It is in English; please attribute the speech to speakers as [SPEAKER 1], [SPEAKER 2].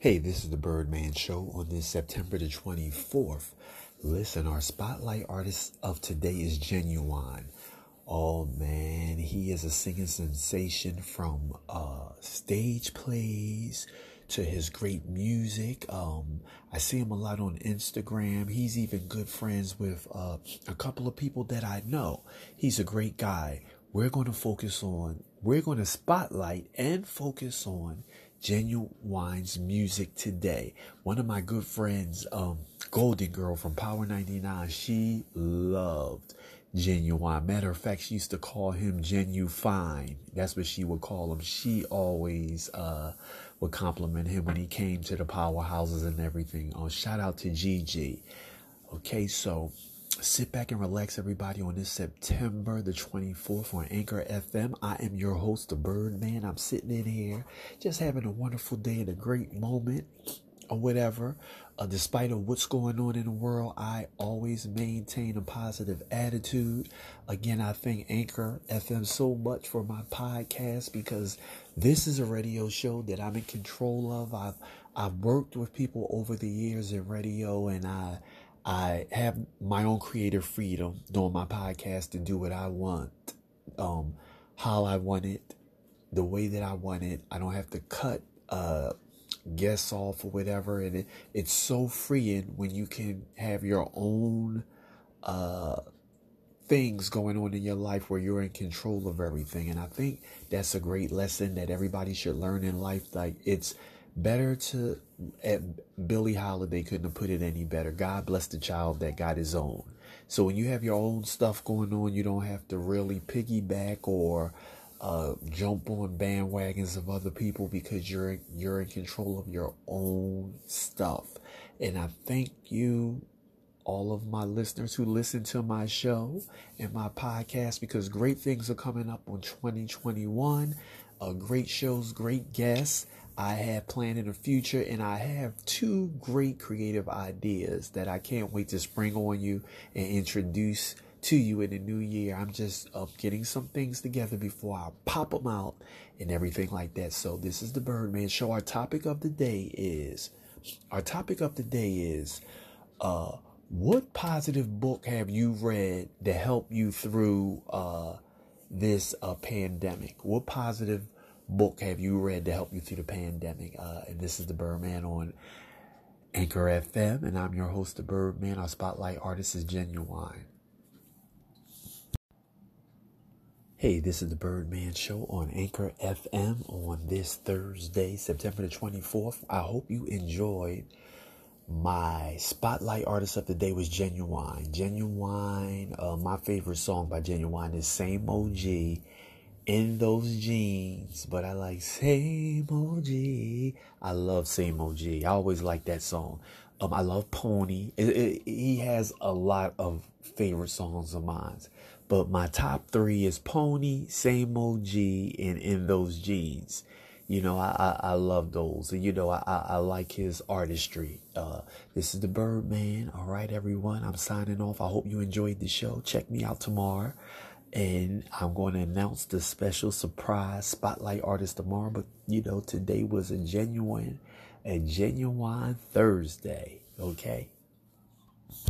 [SPEAKER 1] Hey, this is the Birdman Show on this September the 24th. Listen, our spotlight artist of today is Ginuwine. Oh man, he is a singing sensation from uh, stage plays to his great music. Um, I see him a lot on Instagram. He's even good friends with uh, a couple of people that I know. He's a great guy. We're going to focus on, we're going to spotlight and focus on Ginuwine's music today. One of my good friends, um, Golden Girl from Power 99, she loved Ginuwine. Matter of fact, she used to call him Genu Fine. That's what she would call him. She always uh, would compliment him when he came to the powerhouses and everything. Uh, shout out to Gigi. Okay, so sit back and relax, everybody, on this September the 24th on Anchor FM. I am your host, the Birdman. I'm sitting in here just having a wonderful day and a great moment or whatever. Uh, despite of what's going on in the world, I always maintain a positive attitude. Again, I thank Anchor FM so much for my podcast because this is a radio show that I'm in control of. I've I've worked with people over the years in radio, and I I have my own creative freedom doing my podcast to do what I want, um, how I want it, the way that I want it. I don't have to cut uh, guests off or whatever, and it, it's so freeing when you can have your own uh, things going on in your life where you're in control of everything. And I think that's a great lesson that everybody should learn in life. Like it's better to at Billie Holiday couldn't have put it any better. God bless the child that got his own. So when you have your own stuff going on, you don't have to really piggyback or uh, jump on bandwagons of other people because you're you're in control of your own stuff. And I thank you, all of my listeners who listen to my show and my podcast, because great things are coming up on 2021. Uh, great shows, great guests. I have planned in the future, and I have two great creative ideas that I can't wait to spring on you and introduce to you in the new year. I'm just uh, getting some things together before I pop them out and everything like that. So this is the Birdman Show. Our topic of the day is our topic of the day is uh, what positive book have you read to help you through uh, this uh, pandemic? What positive book have you read to help you through the pandemic? Uh, and this is the Birdman on Anchor FM, and I'm your host, the Birdman. Our spotlight artist is Ginuwine. Hey, this is the Birdman Show on Anchor FM on this Thursday, September the 24th. I hope you enjoyed my spotlight artist of the day was Genuine. Ginuwine, uh, my favorite song by Ginuwine is Same Ol' G in those jeans, but I like same Ol' G. I love same Ol' G. I always like that song. Um, I love Pony. It, it, he has a lot of favorite songs of mine, but my top three is Pony, Same Ol' G, and In Those Jeans. You know, I, I, I love those. You know, I, I, I like his artistry. Uh, this is the Birdman. All right, everyone. I'm signing off. I hope you enjoyed the show. Check me out tomorrow and I'm going to announce the special surprise spotlight artist tomorrow. But you know, today was a genuine, a genuine Thursday. Okay.